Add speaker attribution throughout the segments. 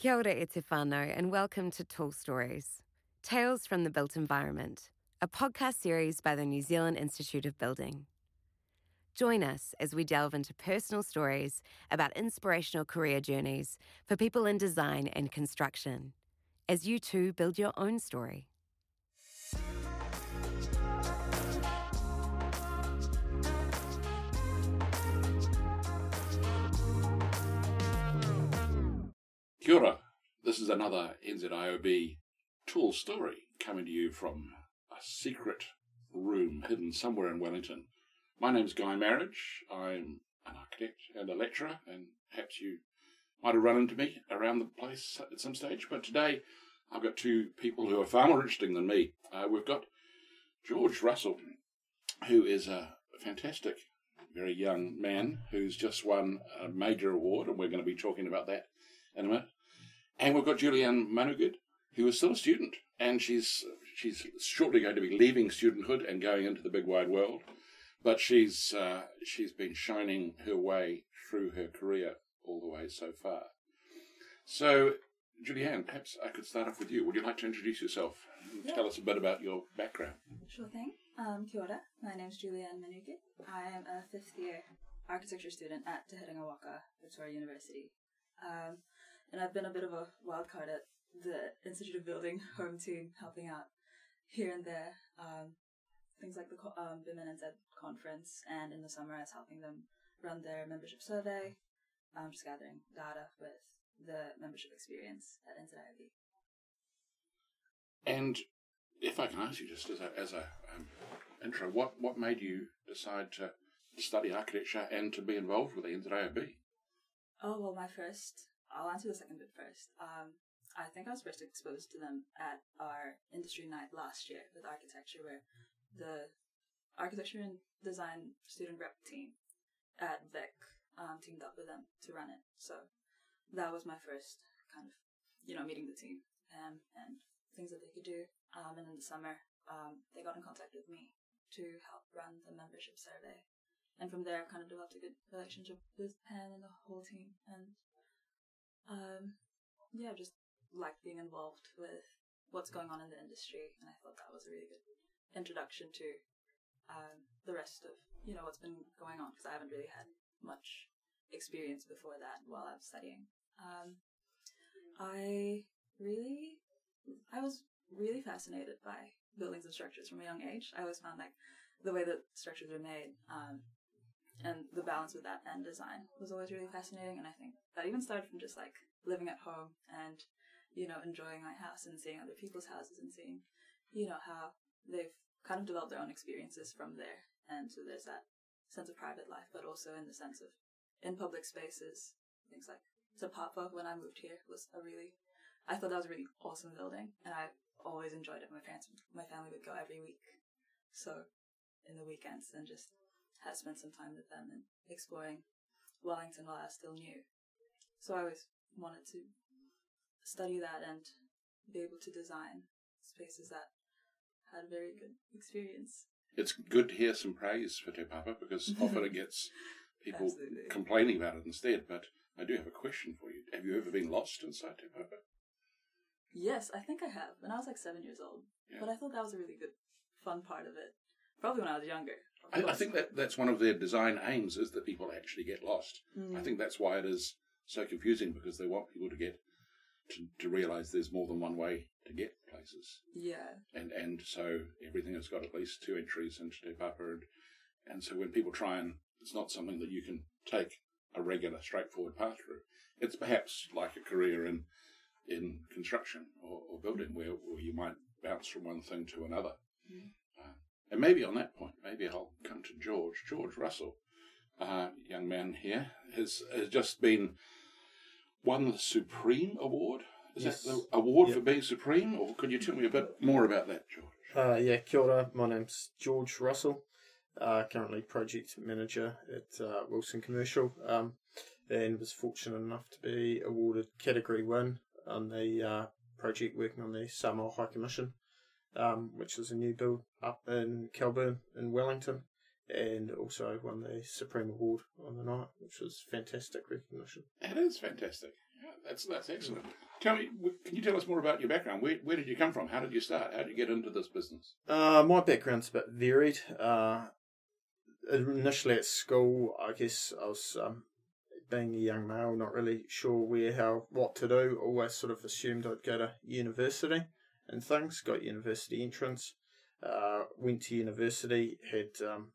Speaker 1: Kia ora e whānau and welcome to Tall Stories, Tales from the Built Environment, a podcast series by the New Zealand Institute of Building. Join us as we delve into personal stories about inspirational career journeys for people in design and construction, as you too build your own story.
Speaker 2: Kia ora. This is another NZIOB Tall Story coming to you from a secret room hidden somewhere in Wellington. My name's Guy Marriage. I'm an architect and a lecturer, and perhaps you might have run into me around the place at some stage. But today I've got two people who are far more interesting than me. Uh, we've got George Russell, who is a fantastic, very young man who's just won a major award, and we're going to be talking about that in a minute. And we've got Julianne Manuguid, who is still a student, and she's she's shortly going to be leaving studenthood and going into the big wide world. But she's uh, she's been shining her way through her career all the way so far. So, Julianne, perhaps I could start off with you. Would you like to introduce yourself and
Speaker 3: Yeah.
Speaker 2: tell us a bit about your background?
Speaker 3: Sure thing. Um, kia ora. My name's Julianne Manuguid. I am a fifth year architecture student at Te Herenga Waka Victoria University. Um, and I've been a bit of a wild card at the Institute of Building home team, helping out here and there. Um, things like the um, BIM in NZ conference, and in the summer I was helping them run their membership survey, um, just gathering data with the membership experience at NZIOB.
Speaker 2: And if I can ask you just as a, as a um, intro, what, what made you decide to study architecture and to be involved with the NZIOB?
Speaker 3: Oh well, my first. I'll answer the second bit first. Um, I think I was first exposed to them at our industry night last year with architecture, where the architecture and design student rep team at Vic um, teamed up with them to run it. So that was my first kind of, you know, meeting the team um, and things that they could do. Um, and in the summer, um, they got in contact with me to help run the membership survey and from there, I've kind of developed a good relationship with Pen and the whole team. And um, yeah, just like being involved with what's going on in the industry. And I thought that was a really good introduction to um, the rest of you know what's been going on because I haven't really had much experience before that while I was studying. Um, I really, I was really fascinated by buildings and structures from a young age. I always found like the way that structures are made um, and the balance with that and design was always really fascinating. And I think that even started from just like living at home and, you know, enjoying my house and seeing other people's houses and seeing, you know, how they've kind of developed their own experiences from there. And so there's that sense of private life, but also in the sense of in public spaces, things like Te Papa when I moved here was a really, I thought that was a really awesome building and I always enjoyed it. My parents, my family would go every week. So in the weekends and just had spent some time with them and exploring Wellington while I was still new. So I always wanted to study that and be able to design spaces that had a very good experience.
Speaker 2: It's good to hear some praise for Te Papa because often it gets people
Speaker 3: Absolutely.
Speaker 2: complaining about it instead. But I do have a question for you. Have you ever been lost inside Te Papa?
Speaker 3: Yes, I think I have. When I was like seven years old.
Speaker 2: Yeah.
Speaker 3: But I thought that was a really good, fun part of it. Probably when I was younger.
Speaker 2: I, I think that that's one of their design aims is that people actually get lost.
Speaker 3: Mm.
Speaker 2: I think that's why it is so confusing because they want people to get to, to realize there's more than one way to get places.
Speaker 3: Yeah.
Speaker 2: and and so everything has got at least two entries into Te Papa, and and so when people try and it's not something that you can take a regular straightforward path through. It's perhaps like a career in in construction or, or building where, where you might bounce from one thing to another.
Speaker 3: Mm.
Speaker 2: And maybe on that point, maybe I'll come to George. George Russell, uh, young man here, has has just been won the Supreme Award. Is
Speaker 4: Yes.
Speaker 2: that the award
Speaker 4: Yep.
Speaker 2: for being supreme, or could you tell me a bit more about that, George?
Speaker 4: Uh, yeah, kia ora. My name's George Russell. Uh, currently project manager at uh, Wilson Commercial, um, and was fortunate enough to be awarded Category One on the uh, project working on the Samoa High Commission, um, which is a new build up in Kelburn in Wellington, and also won the Supreme Award on the night, which was fantastic recognition.
Speaker 2: It is fantastic. Yeah, that's that's excellent. Tell me, can you tell us more about your background? Where where did you come from? How did you start? How did you get into this business?
Speaker 4: Uh, my background's a bit varied. Uh, initially at school, I guess I was um, being a young male, not really sure where, how, what to do. Always sort of assumed I'd go to university and things. Got university entrance. Uh, went to university, had um,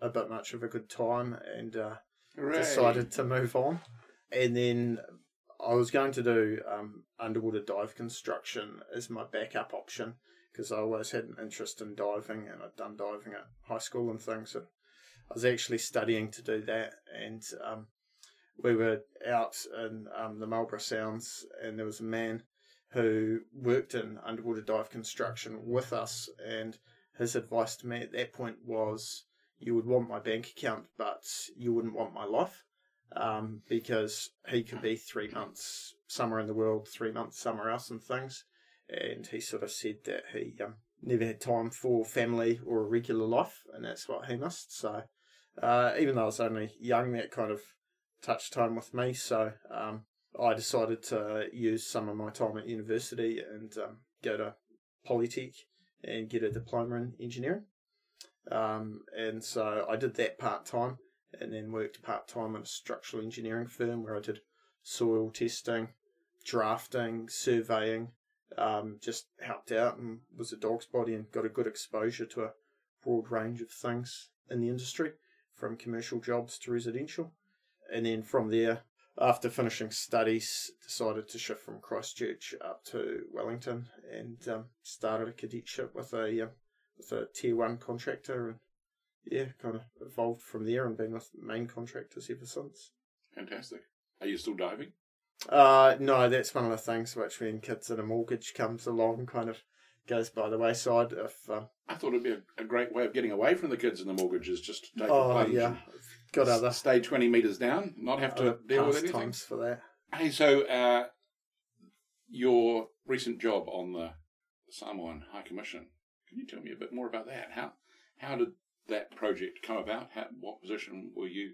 Speaker 4: a bit much of a good time, and uh, decided to move on. And then I was going to do um, underwater dive construction as my backup option because I always had an interest in diving and I'd done diving at high school and things. So I was actually studying to do that, and um, we were out in um, the Marlborough Sounds, and there was a man who worked in underwater dive construction with us, and his advice to me at that point was, "You would want my bank account, but you wouldn't want my life." Um, because he could be three months somewhere in the world, three months somewhere else, and things. And he sort of said that he um, never had time for family or a regular life, and that's what he missed. So, uh, even though I was only young, that kind of touched time with me. So, um, I decided to use some of my time at university and um, go to Polytech and get a diploma in engineering. Um, and so I did that part time and then worked part time in a structural engineering firm where I did soil testing, drafting, surveying, um, just helped out and was a dog's body and got a good exposure to a broad range of things in the industry, from commercial jobs to residential. And then from there, after finishing studies, decided to shift from Christchurch up to Wellington and um, started a cadetship with a uh, with a tier one contractor and yeah, kind of evolved from there and been with main contractors ever since.
Speaker 2: Fantastic. Are you still diving?
Speaker 4: Uh, no, that's one of the things which when kids and a mortgage comes along kind of goes by the wayside. If uh,
Speaker 2: I thought it'd be a, a, great way of getting away from the kids and the mortgages, just to take
Speaker 4: oh,
Speaker 2: a plunge.
Speaker 4: yeah, got other
Speaker 2: stay twenty meters down, not have to deal with anything.
Speaker 4: Times for that.
Speaker 2: Hey, so uh, your recent job on the Samoan High Commission, can you tell me a bit more about that? How how did that project come about? How, what position were you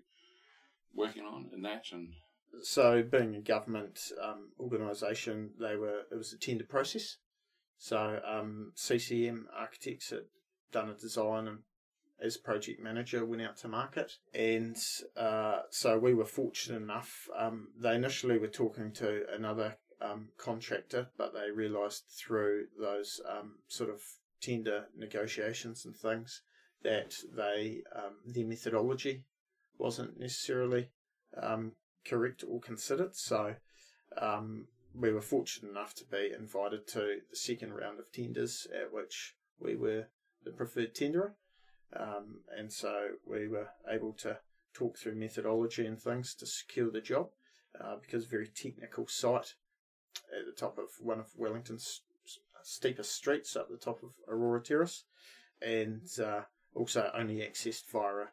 Speaker 2: working on in that? And
Speaker 4: so, being a government um, organisation, they were it was a tender process. So, um, CCM Architects had done a design and as project manager went out to market and uh, so we were fortunate enough um, they initially were talking to another um, contractor but they realised through those um, sort of tender negotiations and things that they um, their methodology wasn't necessarily um, correct or considered. So um, we were fortunate enough to be invited to the second round of tenders, at which we were the preferred tenderer, um, and so we were able to talk through methodology and things to secure the job uh, because very technical site at the top of one of Wellington's steepest streets up the top of Aurora Terrace, and uh, also only accessed via a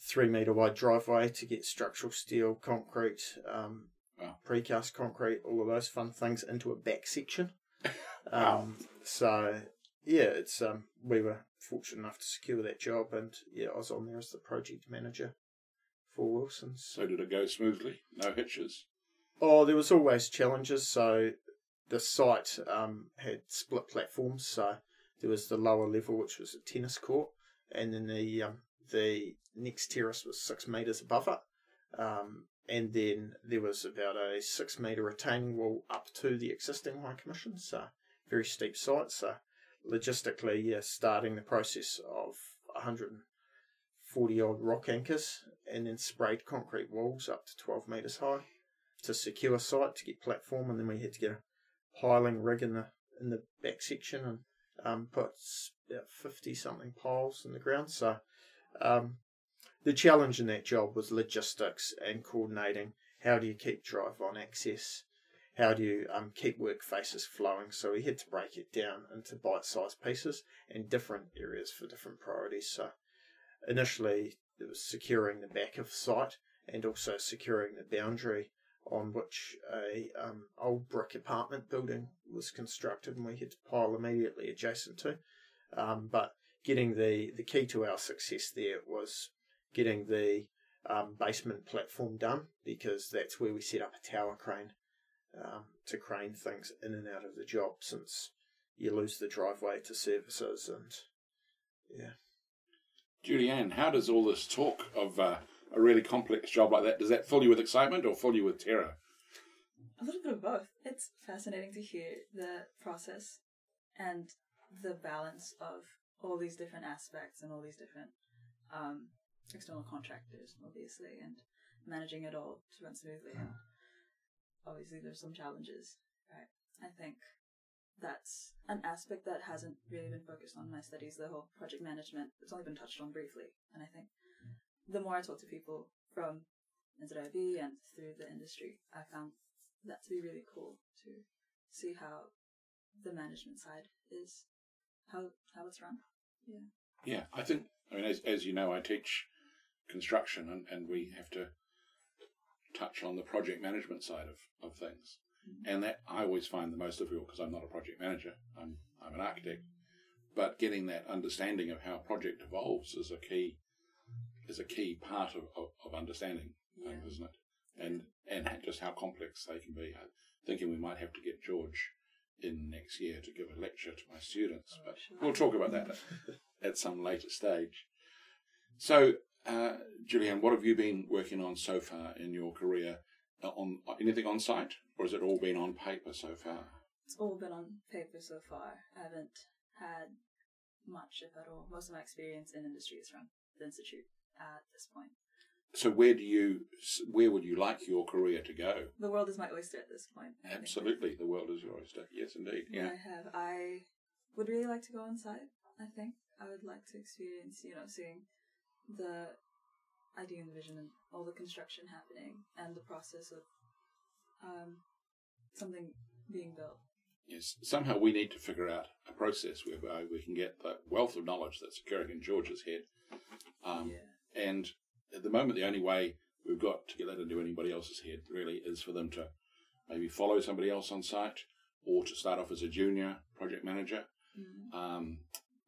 Speaker 4: three metre wide driveway to get structural steel, concrete, um, wow. precast concrete, all of those fun things into a back section.
Speaker 2: wow.
Speaker 4: Um, so yeah, it's um, we were fortunate enough to secure that job, and yeah, I was on there as the project manager for Wilson's.
Speaker 2: So did it go smoothly? No hitches?
Speaker 4: Oh, there was always challenges. So the site um, had split platforms, so there was the lower level, which was a tennis court, and then the um, the next terrace was six metres above it. Um, and then there was about a six metre retaining wall up to the existing High Commission, so very steep site. So logistically, yeah, starting the process of 140 odd rock anchors and then sprayed concrete walls up to 12 metres high to secure site to get platform, and then we had to get a piling rig in the in the back section and um, put about 50 something piles in the ground. So um, the challenge in that job was logistics and coordinating. How do you keep drive on access? How do you um, keep work faces flowing? So we had to break it down into bite sized pieces and different areas for different priorities. So initially, it was securing the back of site and also securing the boundary on which a um, old brick apartment building was constructed and we had to pile immediately adjacent to. Um, but getting the, the key to our success there was getting the um, basement platform done because that's where we set up a tower crane um, to crane things in and out of the job since you lose the driveway to services and yeah.
Speaker 2: Julianne, how does all this talk of uh, a really complex job like that, does that fill you with excitement or fill you with terror?
Speaker 3: A little bit of both. It's fascinating to hear the process and the balance of all these different aspects and all these different um, external contractors, obviously, and managing it all to run smoothly. And obviously, there's some challenges, right? I think that's an aspect that hasn't really been focused on in my studies. The whole project management, it's only been touched on briefly, and I think mm. the more I talk to people from NZIOB and through the industry, I found that to be really cool to see how the management side is how how it's run. Yeah.
Speaker 2: Yeah, I think. I mean, as as you know, I teach construction, and, and we have to touch on the project management side of of things, mm-hmm. and that I always find the most difficult because I'm not a project manager. I'm I'm an architect, but getting that understanding of how a project evolves is a key is a key part of of, of understanding yeah. things, isn't it? And and just how complex they can be. I'm thinking we might have to get George in next year to give a lecture to my students, oh, but we'll talk about that at, at some later stage. So, uh, Julianne, what have you been working on so far in your career? Uh, on anything on site, or has it all been on paper so far?
Speaker 3: It's all been on paper so far. I haven't had much, if at all. Most of my experience in industry is from the institute at this point.
Speaker 2: So where do you, where would you like your career to go?
Speaker 3: The world is my oyster at this point.
Speaker 2: I Absolutely, the world is your oyster. Yes, indeed. Yeah.
Speaker 3: I have. I would really like to go on site. I think I would like to experience, you know, seeing the idea and the vision and all the construction happening and the process of um, something being built.
Speaker 2: Yes, somehow we need to figure out a process whereby we can get the wealth of knowledge that's occurring in George's head, um, yeah. and at the moment, the only way we've got to get that into anybody else's head really is for them to maybe follow somebody else on site or to start off as a junior project manager. Mm-hmm. Um,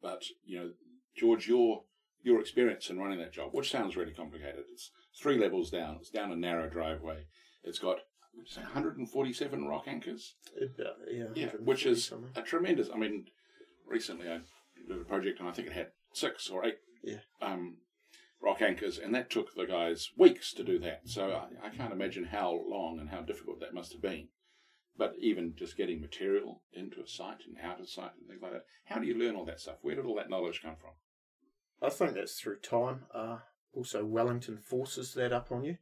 Speaker 2: but you know, George, your your experience in running that job, which sounds really complicated, it's three levels down. It's down a narrow driveway. It's got 147 rock anchors.
Speaker 4: About, yeah,
Speaker 2: yeah, which is something. a tremendous. I mean, recently I did a project and I think it had six or eight
Speaker 4: yeah.
Speaker 2: um, rock anchors, and that took the guys weeks to do that. So I, I, can't imagine how long and how difficult that must have been. But even just getting material into a site and out of site and things like that, how do you learn all that stuff? Where did all that knowledge come from?
Speaker 4: I think that's through time. Uh, also, Wellington forces that up on you.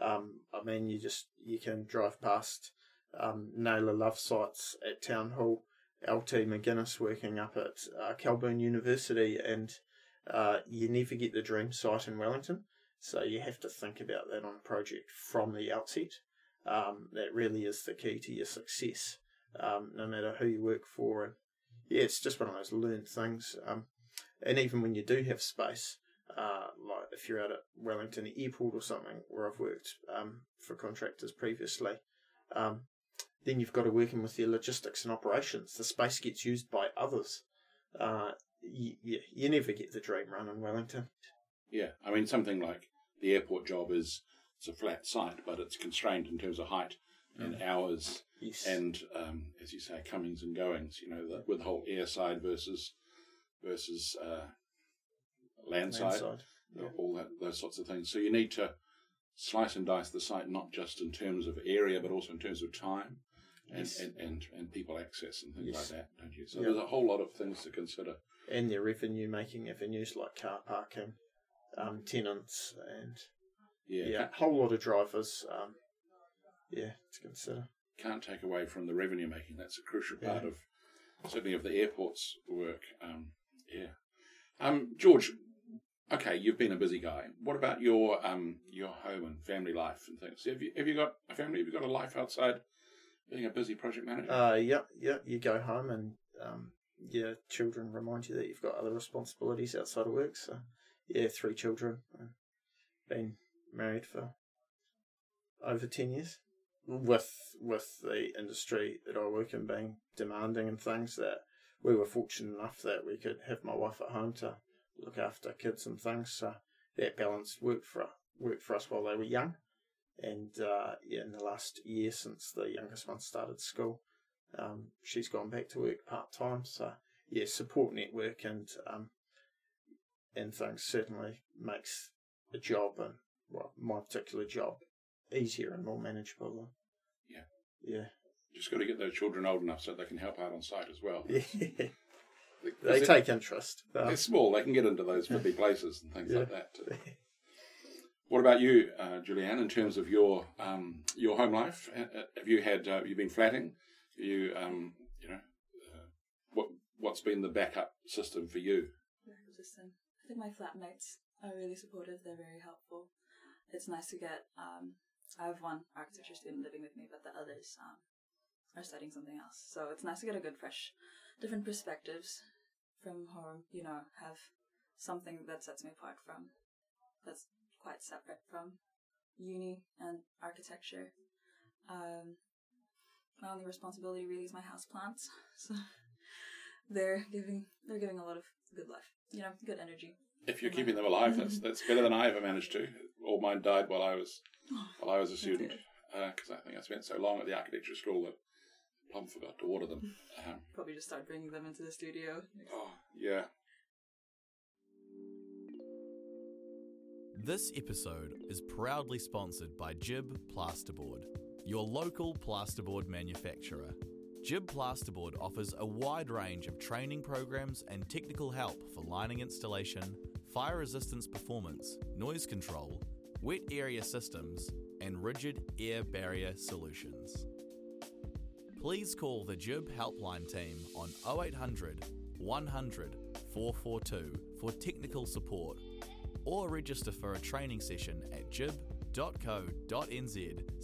Speaker 4: Um, I mean, you just you can drive past um, Love sites at Town Hall, LT McGuinness working up at uh, Kelburn University, and uh, you never get the dream site in Wellington, so you have to think about that on a project from the outset. Um, that really is the key to your success, um, no matter who you work for. And yeah, it's just one of those learned things. Um, and even when you do have space, uh, like if you're out at Wellington Airport or something, where I've worked um, for contractors previously, um, then you've got to work in with their logistics and operations. The space gets used by others. Uh, you, you, you never get the dream run in Wellington.
Speaker 2: Yeah, I mean something like the airport job is it's a flat site, but it's constrained in terms of height and mm. hours,
Speaker 4: yes.
Speaker 2: and um, as you say, comings and goings. You know, the, with the whole air side versus versus uh, land side, yeah. all that those sorts of things. So you need to slice and dice the site not just in terms of area, but also in terms of time. And, yes. and, and, and, people access and things yes. like that, don't you? So yep. there's a whole lot of things to consider
Speaker 4: and their revenue making avenues like car parking, um, tenants, and
Speaker 2: yeah,
Speaker 4: yeah, a whole lot of drivers. Um, yeah, to consider.
Speaker 2: Can't take away from the revenue making. That's a crucial part yeah. of certainly of the airport's work. Um, yeah, um, George. Okay, you've been a busy guy. What about your um your home and family life and things? Have you have you got a family? Have you got a life outside being a busy project manager?
Speaker 4: Uh, yeah, yeah. You go home and um, your children remind you that you've got other responsibilities outside of work. So, yeah, three children. Been married for over 10 years. With with the industry that I work in being demanding and things, that we were fortunate enough that we could have my wife at home to look after kids and things. So that balance worked for worked for us while they were young. And uh, yeah, in the last year since the youngest one started school, um, she's gone back to work part time. So yeah, support network and um, and things certainly makes a job and well, my particular job easier and more manageable.
Speaker 2: Yeah.
Speaker 4: yeah,
Speaker 2: Just got to get those children old enough so they can help out on site as well.
Speaker 4: yeah.
Speaker 2: They,
Speaker 4: they take interest. Um,
Speaker 2: they're small. They can get into those fiddly places and things
Speaker 4: Yeah.
Speaker 2: like that. Too. What about you, uh, Julianne? In terms of your um, your home life, Uh, uh, have you had uh, you been flatting? You um, you know, uh, what what's been the backup system for you?
Speaker 3: Very resistant. I think my flatmates are really supportive. They're very helpful. It's nice to get. Um, I have one architecture student living with me, but the others um, are studying something else. So it's nice to get a good, fresh, different perspectives from home. You know, have something that sets me apart from that's quite separate from uni and architecture. Um, my only responsibility really is my house plants. So they're giving they're giving a lot of good life. You know, good energy.
Speaker 2: If you're keeping them alive, that's that's better than I ever managed to. All mine died while I was while I was a student because I think I spent so long at the architecture school that plumb forgot to water them. Um,
Speaker 3: Probably just start bringing them into the studio.
Speaker 2: oh yeah,
Speaker 5: This episode is proudly sponsored by GIB Plasterboard, your local plasterboard manufacturer. GIB Plasterboard offers a wide range of training programs and technical help for lining installation, fire resistance performance, noise control, wet area systems, and rigid air barrier solutions. Please call the GIB helpline team on 0800 100 442 for technical support or register for a training session at gib.co.nz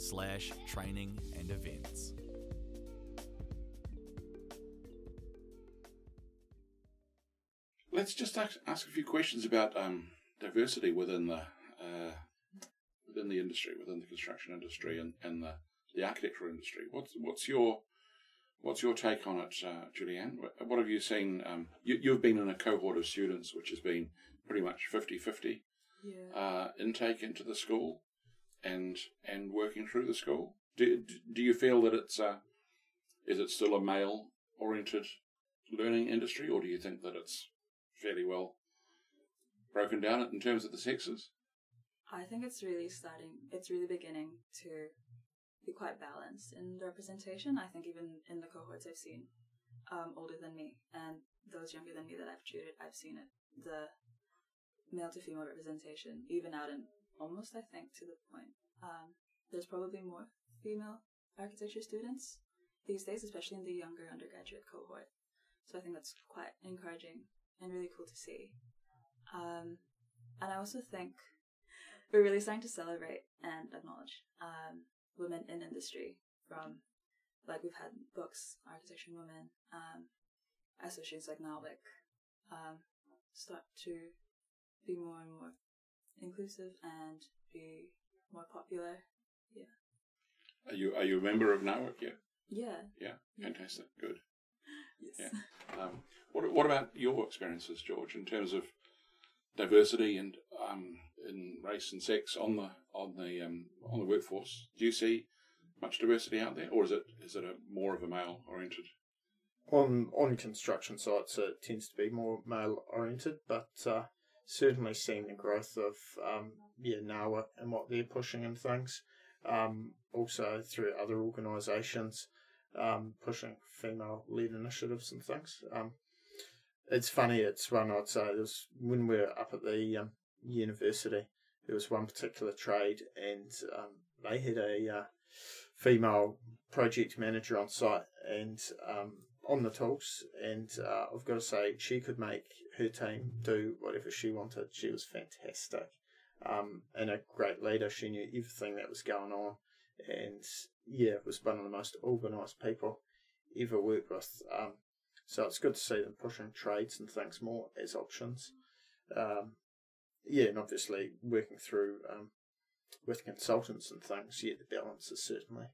Speaker 5: slash training and events.
Speaker 2: let's just ask, a few questions about um, diversity within the uh, within the industry, within the construction industry, and, and the, the architectural industry. What's what's your what's your take on it, uh, Julianne? What, have you seen? Um, you, you've been in a cohort of students which has been pretty much 50-50
Speaker 3: Yeah.
Speaker 2: uh, intake into the school and and working through the school. Do do you feel that it's uh, is it still a male oriented learning industry, or do you think that it's fairly well broken down in terms of the sexes?
Speaker 3: I think it's really starting, it's really beginning to be quite balanced in the representation. I think even in the cohorts I've seen, um, older than me and those younger than me that I've tutored, I've seen it. The male to female representation, even out in almost, I think, to the point. Um, there's probably more female architecture students these days, especially in the younger undergraduate cohort. So I think that's quite encouraging and really cool to see. Um, and I also think we're really starting to celebrate and acknowledge um, women in industry from like we've had books architecture women um, associations like NAWIC um, start to be more and more inclusive and be more popular Yeah.
Speaker 2: Are you are you a member of NAWIC yet?
Speaker 3: yeah
Speaker 2: Yeah, fantastic, good.
Speaker 3: yes
Speaker 2: Yeah. Um, what what about your experiences, George, in terms of diversity and um, in race and sex on the on the um, on the workforce? Do you see much diversity out there, or is it is it a more of a male oriented?
Speaker 4: on on construction sites it tends to be more male oriented, but uh, certainly seeing the growth of um, yeah NAWA and what they're pushing and things. Um, also through other organisations um, pushing female led initiatives and things. Um, it's funny. It's one I'd say. Was when we were up at the um, university. There was one particular trade, and um, they had a uh, female project manager on site, and um, on the tools, and uh, I've got to say she could make her team do whatever she wanted. She was fantastic, um, and a great leader. She knew everything that was going on, and yeah, was one of the most organised people ever worked with. Um, so it's good to see them pushing trades and things more as options. Um, yeah, and obviously working through um, with consultants and things. Yeah, the balance is certainly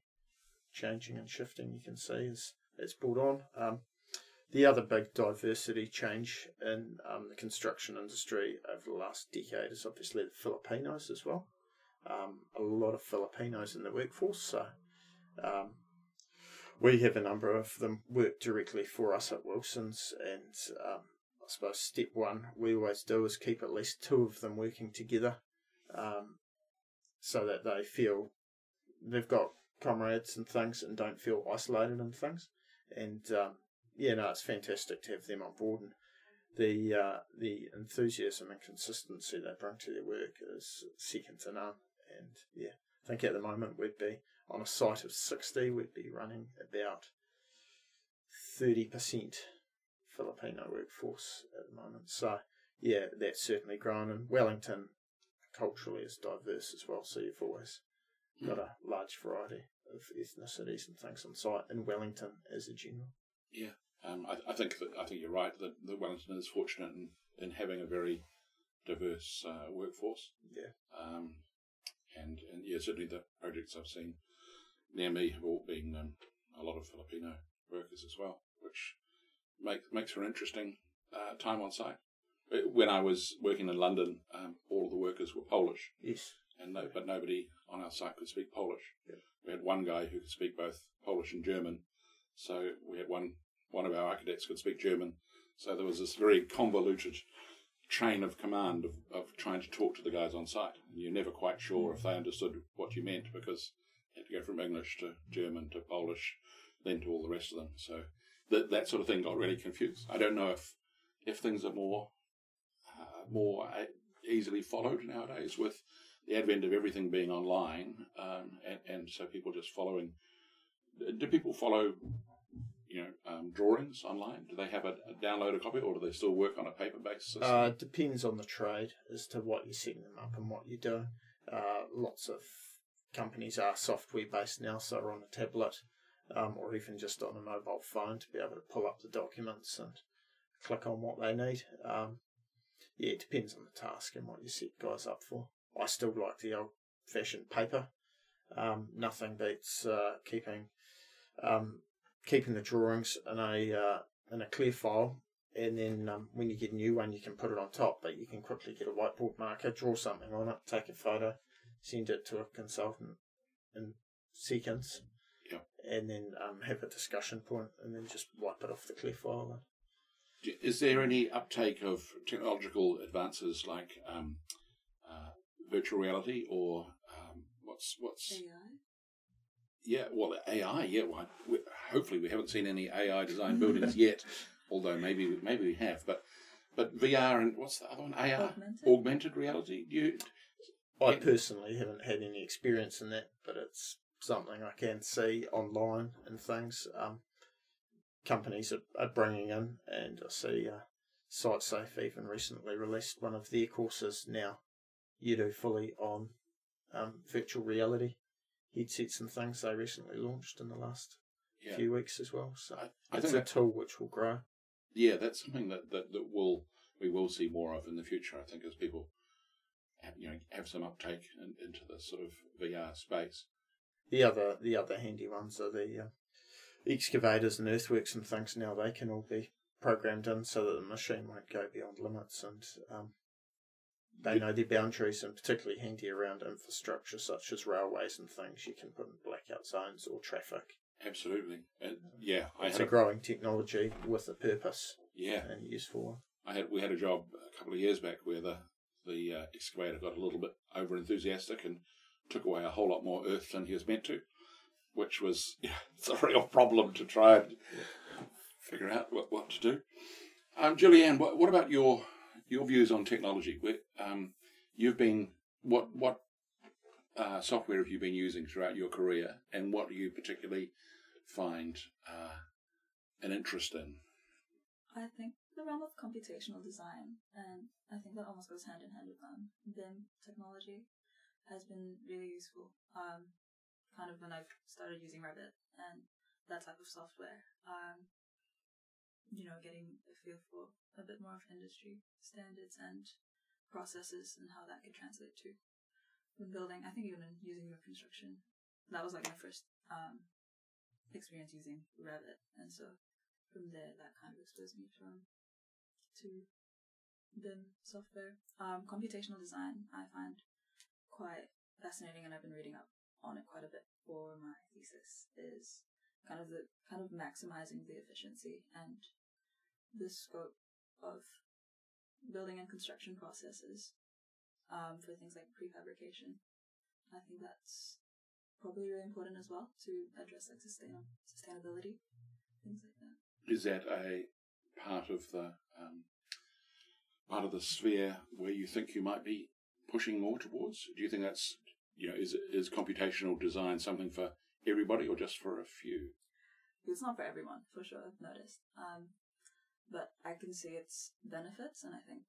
Speaker 4: changing and shifting. You can see as it's brought on. Um, the other big diversity change in um, the construction industry over the last decade is obviously the Filipinos as well. um, a lot of Filipinos in the workforce. So um, we have a number of them work directly for us at Wilson's, and um, suppose step one we always do is keep at least two of them working together, um, so that they feel they've got comrades and things and don't feel isolated and things. And um, yeah, no, it's fantastic to have them on board. And the uh, the enthusiasm and consistency they bring to their work is second to none. And yeah, I think at the moment we'd be on a site of 60, we'd be running about 30% Filipino workforce at the moment. So yeah, that's certainly grown. And Wellington culturally is diverse as well. So you've always got a large variety of ethnicities and things on site in Wellington as a general.
Speaker 2: Yeah, um, I, I, think that, I think you're right that, that Wellington is fortunate in, in having a very diverse uh, workforce.
Speaker 4: Yeah.
Speaker 2: Um, and, and yeah, certainly the projects I've seen near me have all been um, a lot of Filipino workers as well, which make, makes for an interesting uh, time on site. When I was working in London, um, all of the workers were Polish.
Speaker 4: Yes.
Speaker 2: And no, but nobody on our site could speak Polish.
Speaker 4: Yeah.
Speaker 2: We had one guy who could speak both Polish and German, so we had one one of our architects could speak German. So there was this very convoluted chain of command of, of trying to talk to the guys on site. And you're never quite sure if they understood what you meant because you had to go from English to German to Polish, then to all the rest of them. So that that sort of thing got really confused. I don't know if if things are more uh, more easily followed nowadays with the advent of everything being online, um, and, and so people just following. Do people follow you know, um, drawings online? Do they have a, a download a copy, or do they still work on a paper basis?
Speaker 4: Uh, depends on the trade as to what you're setting them up and what you're doing. Uh, lots of companies are software based now, so on a tablet um, or even just on a mobile phone to be able to pull up the documents and click on what they need. Um, yeah, it depends on the task and what you set guys up for. I still like the old fashioned paper. Um, nothing beats uh, keeping um, keeping the drawings in a uh, in a clear file, and then um, when you get a new one, you can put it on top. But you can quickly get a whiteboard marker, draw something on it, take a photo, send it to a consultant in seconds. And then um, have a discussion point, and then just wipe it off the clear file.
Speaker 2: Is there any uptake of technological advances like um, uh, virtual reality or um, what's what's
Speaker 3: AI?
Speaker 2: Yeah, well, AI. Yeah, well, we, hopefully we haven't seen any AI design buildings yet. Although maybe maybe we have, but but VR and what's the other one? AR,
Speaker 3: Augmented,
Speaker 2: augmented reality. Do you?
Speaker 4: I personally haven't had any experience in that, but it's something I can see online and things. Um, companies are, are bringing in, and I see uh, SiteSafe even recently released one of their courses now. You do fully on um, virtual reality headsets and things they recently launched in the last
Speaker 2: Yeah.
Speaker 4: few weeks as well. So
Speaker 2: I, I
Speaker 4: it's
Speaker 2: think
Speaker 4: a
Speaker 2: that,
Speaker 4: tool which will grow.
Speaker 2: yeah, that's something that, that, that will we will see more of in the future. I think as people have, you know have some uptake in, into the sort of VR space.
Speaker 4: The other the other handy ones are the uh, excavators and earthworks and things. Now they can all be programmed in so that the machine won't go beyond limits and um, they know their boundaries and particularly handy around infrastructure such as railways and things. You can put in blackout zones or traffic.
Speaker 2: Absolutely, and yeah, I
Speaker 4: It's a growing technology with a purpose
Speaker 2: yeah,
Speaker 4: and useful one.
Speaker 2: I had we had a job a couple of years back where the the uh, excavator got a little bit over enthusiastic and took away a whole lot more earth than he was meant to, which was yeah, it's a real problem to try and figure out what, what to do. Um, Julianne, what, what about your your views on technology? Where, um, you've been what what uh, software have you been using throughout your career, and what do you particularly find uh, an interest in?
Speaker 3: I think the realm of computational design, and I think that almost goes hand in hand with um, BIM technology, has been really useful. Um, kind of when I started using Revit and that type of software. Um, you know, getting a feel for a bit more of industry standards and processes and how that could translate to the building. I think even in using your construction, that was like my first um, experience using Revit, and so from there, that kind of exposed me from to BIM software. Um, computational design, I find quite fascinating, and I've been reading up on it quite a bit for my thesis, is kind of the kind of maximizing the efficiency and the scope of building and construction processes um, for things like prefabrication. I think that's probably really important as well to address like sustain- sustainability, things like that.
Speaker 2: Is that a part of the um, part of the sphere where you think you might be pushing more towards? Do you think that's you know is is computational design something for everybody or just for a few?
Speaker 3: It's not for everyone, for sure. I've noticed, um, but I can see its benefits, and I think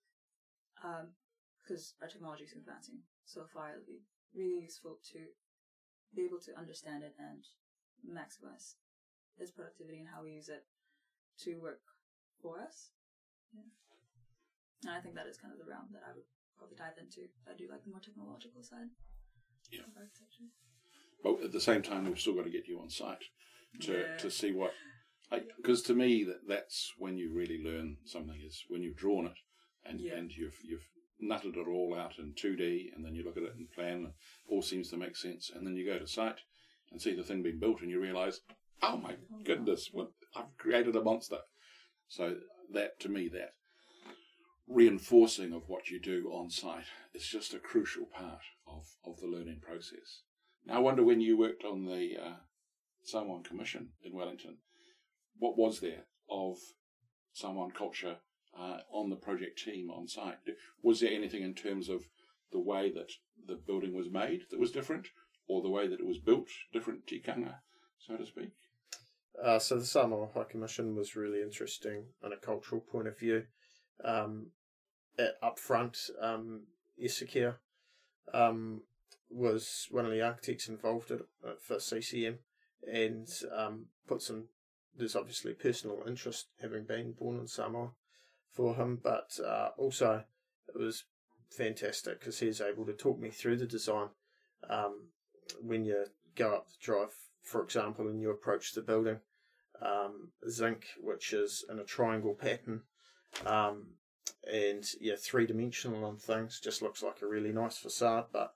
Speaker 3: because um, our technology is advancing so far, it'll be really useful to be able to understand it and maximize its productivity and how we use it to work for us. Yeah. And I think that is kind of the realm that I would probably dive into. I do like the more technological side
Speaker 2: yeah.
Speaker 3: of architecture.
Speaker 2: But at the same time, we've still got to get you on site to,
Speaker 3: Yeah.
Speaker 2: to see what. Because to me, that that's when you really learn something is when you've drawn it and
Speaker 3: Yeah.
Speaker 2: and you've you've nutted it all out in two D, and then you look at it in plan, and all seems to make sense, and then you go to site and see the thing being built, and you realise, oh my oh, goodness, what I've created a monster. So that to me, that reinforcing of what you do on site is just a crucial part of, of the learning process. Now, I wonder when you worked on the uh, Samoan Commission in Wellington, what was there of Samoan culture uh, on the project team on site? Was there anything in terms of the way that the building was made that was different, or the way that it was built, different tikanga, so to speak?
Speaker 4: Uh, so the Samoa High Commission was really interesting on a cultural point of view. Um, up front, um, Isakia um, was one of the architects involved at, uh, for CCM and um, put some. There's obviously personal interest having been born in Samoa for him, but uh, also it was fantastic because he was able to talk me through the design. Um, when you go up the drive, for example, and you approach the building, um, zinc, which is in a triangle pattern, um, and yeah, three dimensional on things, just looks like a really nice facade, but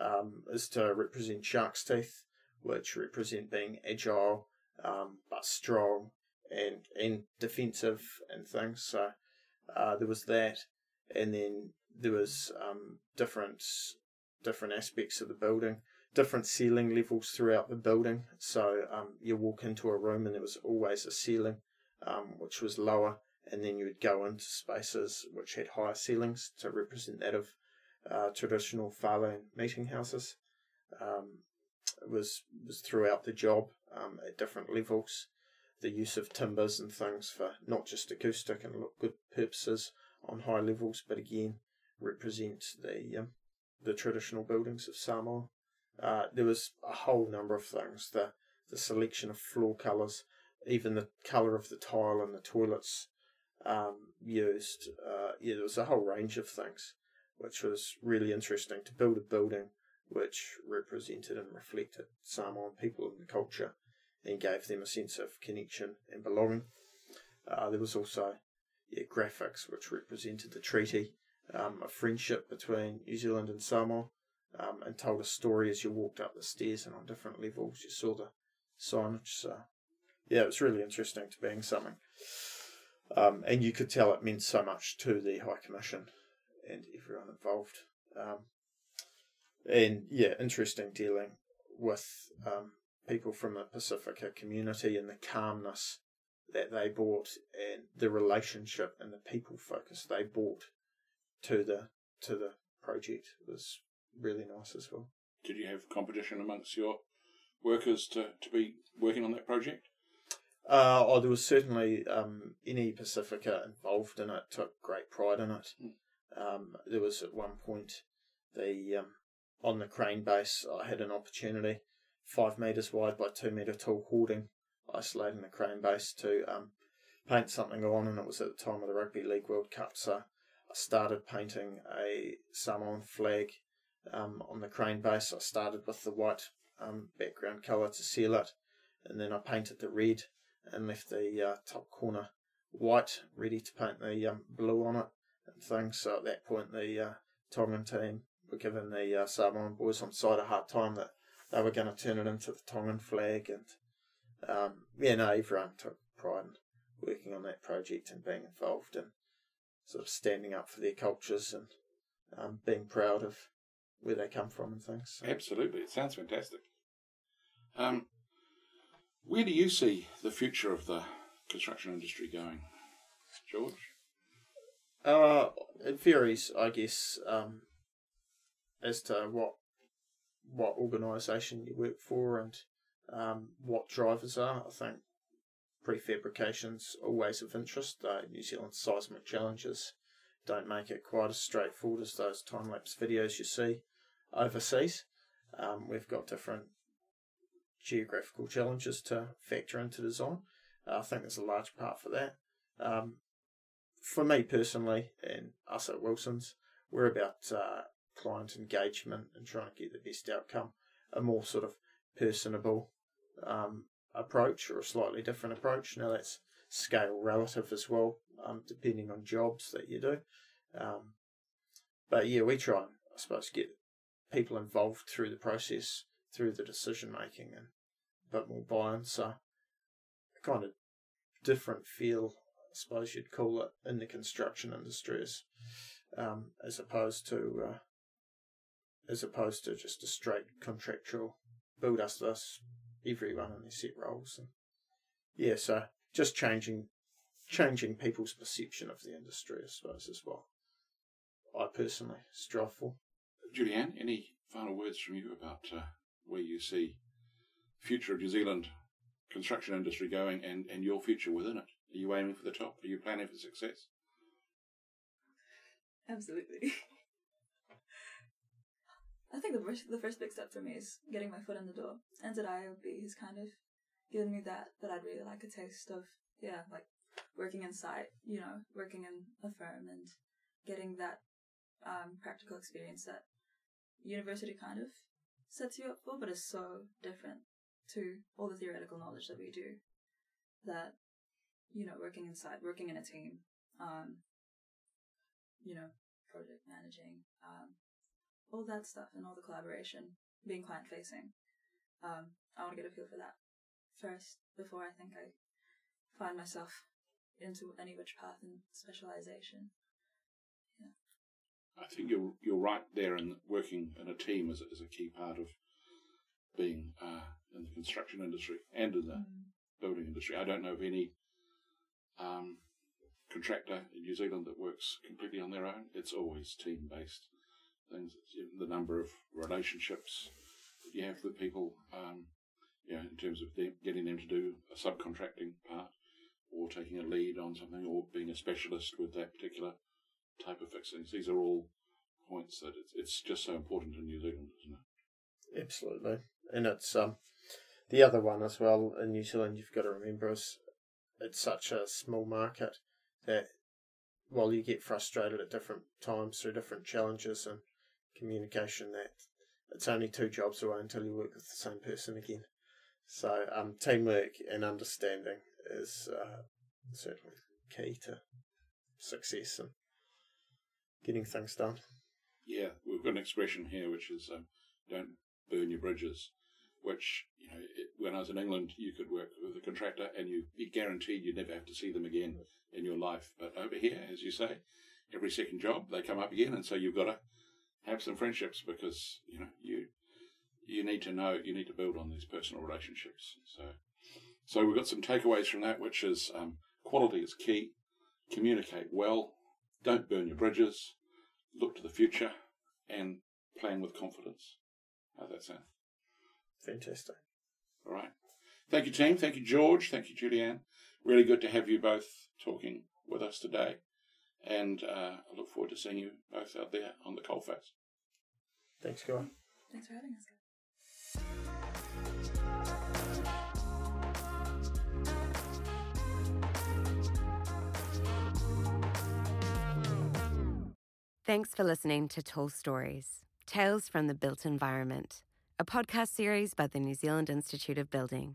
Speaker 4: um, is to represent shark's teeth, which represent being agile, um, but strong and and defensive and things. So uh, there was that, and then there was um, different different aspects of the building different ceiling levels throughout the building. So um, you walk into a room and there was always a ceiling um, which was lower, and then you would go into spaces which had higher ceilings to represent that of uh, traditional Fale meeting houses. Um, it was was throughout the job um, at different levels. The use of timbers and things for not just acoustic and look good purposes on high levels, but again represent the um, the traditional buildings of Samoa. Uh, there was a whole number of things. The the selection of floor colours, even the colour of the tile in the toilets um, used. Uh, yeah, there was a whole range of things, which was really interesting to build a building which represented and reflected Samoan people and the culture and gave them a sense of connection and belonging. Uh, there was also yeah, graphics which represented the treaty um, of friendship between New Zealand and Samoa um, and told a story as you walked up the stairs and on different levels you saw the signage. So, yeah, it was really interesting to being something. Um, and you could tell it meant so much to the High Commission and everyone involved. Um, and yeah, interesting dealing with um, people from the Pacifica community and the calmness that they brought and the relationship and the people focus they brought to the to the project was really nice as well.
Speaker 2: Did you have competition amongst your workers to, to be working on that project?
Speaker 4: Uh, oh, there was certainly um, any Pacifica involved in it took great pride in it. Um, there was at one point the um, on the crane base. I had an opportunity, five meters wide by two meter tall hoarding, isolating the crane base to um, paint something on, and it was at the time of the Rugby League World Cup. So I started painting a Samoan flag um, on the crane base. I started with the white um, background colour to seal it, and then I painted the red and left the uh, top corner white, ready to paint the um, blue on it and things. So at that point, the uh, Tongan team were giving the uh, Samoan boys on site a hard time that they were going to turn it into the Tongan flag, and um, yeah, no, everyone took pride in working on that project and being involved and sort of standing up for their cultures and um, being proud of where they come from and things.
Speaker 2: So. Absolutely, it sounds fantastic. Um, where do you see the future of the construction industry going, George?
Speaker 4: Uh, it varies, I guess, um, as to what what organisation you work for and um, what drivers are. I think prefabrication's always of interest. Uh, New Zealand seismic challenges don't make it quite as straightforward as those time lapse videos you see overseas. Um, we've got different geographical challenges to factor into design. Uh, I think there's a large part for that. Um, for me personally, and us at Wilson's, we're about uh, client engagement and trying to get the best outcome. A more sort of personable um, approach or a slightly different approach. Now that's scale relative as well, um, depending on jobs that you do. Um, but yeah, we try and I suppose get people involved through the process, through the decision making, and a bit more buy-in. So kind of different feel, I suppose you'd call it, in the construction industry as, um, as opposed to uh, as opposed to just a straight contractual build us this, everyone in their set roles. And yeah, so just changing changing people's perception of the industry, I suppose, is what I personally strive for.
Speaker 2: Julianne, any final words from you about uh, where you see future of New Zealand construction industry going and, and your future within it? Are you aiming for the top? Are you planning for success?
Speaker 3: Absolutely. I think the first the first big step for me is getting my foot in the door. And NZIOB has kind of given me that that I'd really like a taste of yeah, like working inside, you know, working in a firm and getting that um, practical experience that university kind of sets you up for, but is so different to all the theoretical knowledge that we do. That you know, working inside, working in a team, um, you know, project managing, um, all that stuff and all the collaboration, being client facing. Um, I want to get a feel for that first before I think I find myself into any which path in specialization.
Speaker 2: I think you're you're right there, and working in a team is, is a key part of being uh, in the construction industry and in the mm. building industry. I don't know of any um, contractor in New Zealand that works completely on their own. It's always team based things, the number of relationships that you have with people, um, you know, in terms of them, getting them to do a subcontracting part or taking a lead on something or being a specialist with that particular type of fixings. These are all points that it's, it's just so important in New Zealand, isn't it?
Speaker 4: Absolutely. And it's um, the other one as well in New Zealand, you've got to remember is it's such a small market that while you get frustrated at different times through different challenges and communication that it's only two jobs away until you work with the same person again. So um, teamwork and understanding is uh, certainly key to success and getting things done.
Speaker 2: Yeah, we've got an expression here which is um, "don't burn your bridges," which you know, it, when I was in England, you could work with a contractor and you be guaranteed you'd never have to see them again in your life. But over here, as you say, every second job they come up again, and so you've got to have some friendships because you know you you need to know you need to build on these personal relationships. So so we've got some takeaways from that, which is um, quality is key. Communicate well. Don't burn your bridges. Look to the future and plan with confidence. How's that sound?
Speaker 4: Fantastic.
Speaker 2: All right. Thank you, team. Thank you, George. Thank you, Julianne. Really good to have you both talking with us today. And uh, I look forward to seeing you both out there on the coalface.
Speaker 4: Thanks, Guy.
Speaker 3: Thanks for having us,
Speaker 1: Thanks for listening to Tall Stories Tales from the Built Environment, a podcast series by the New Zealand Institute of Building.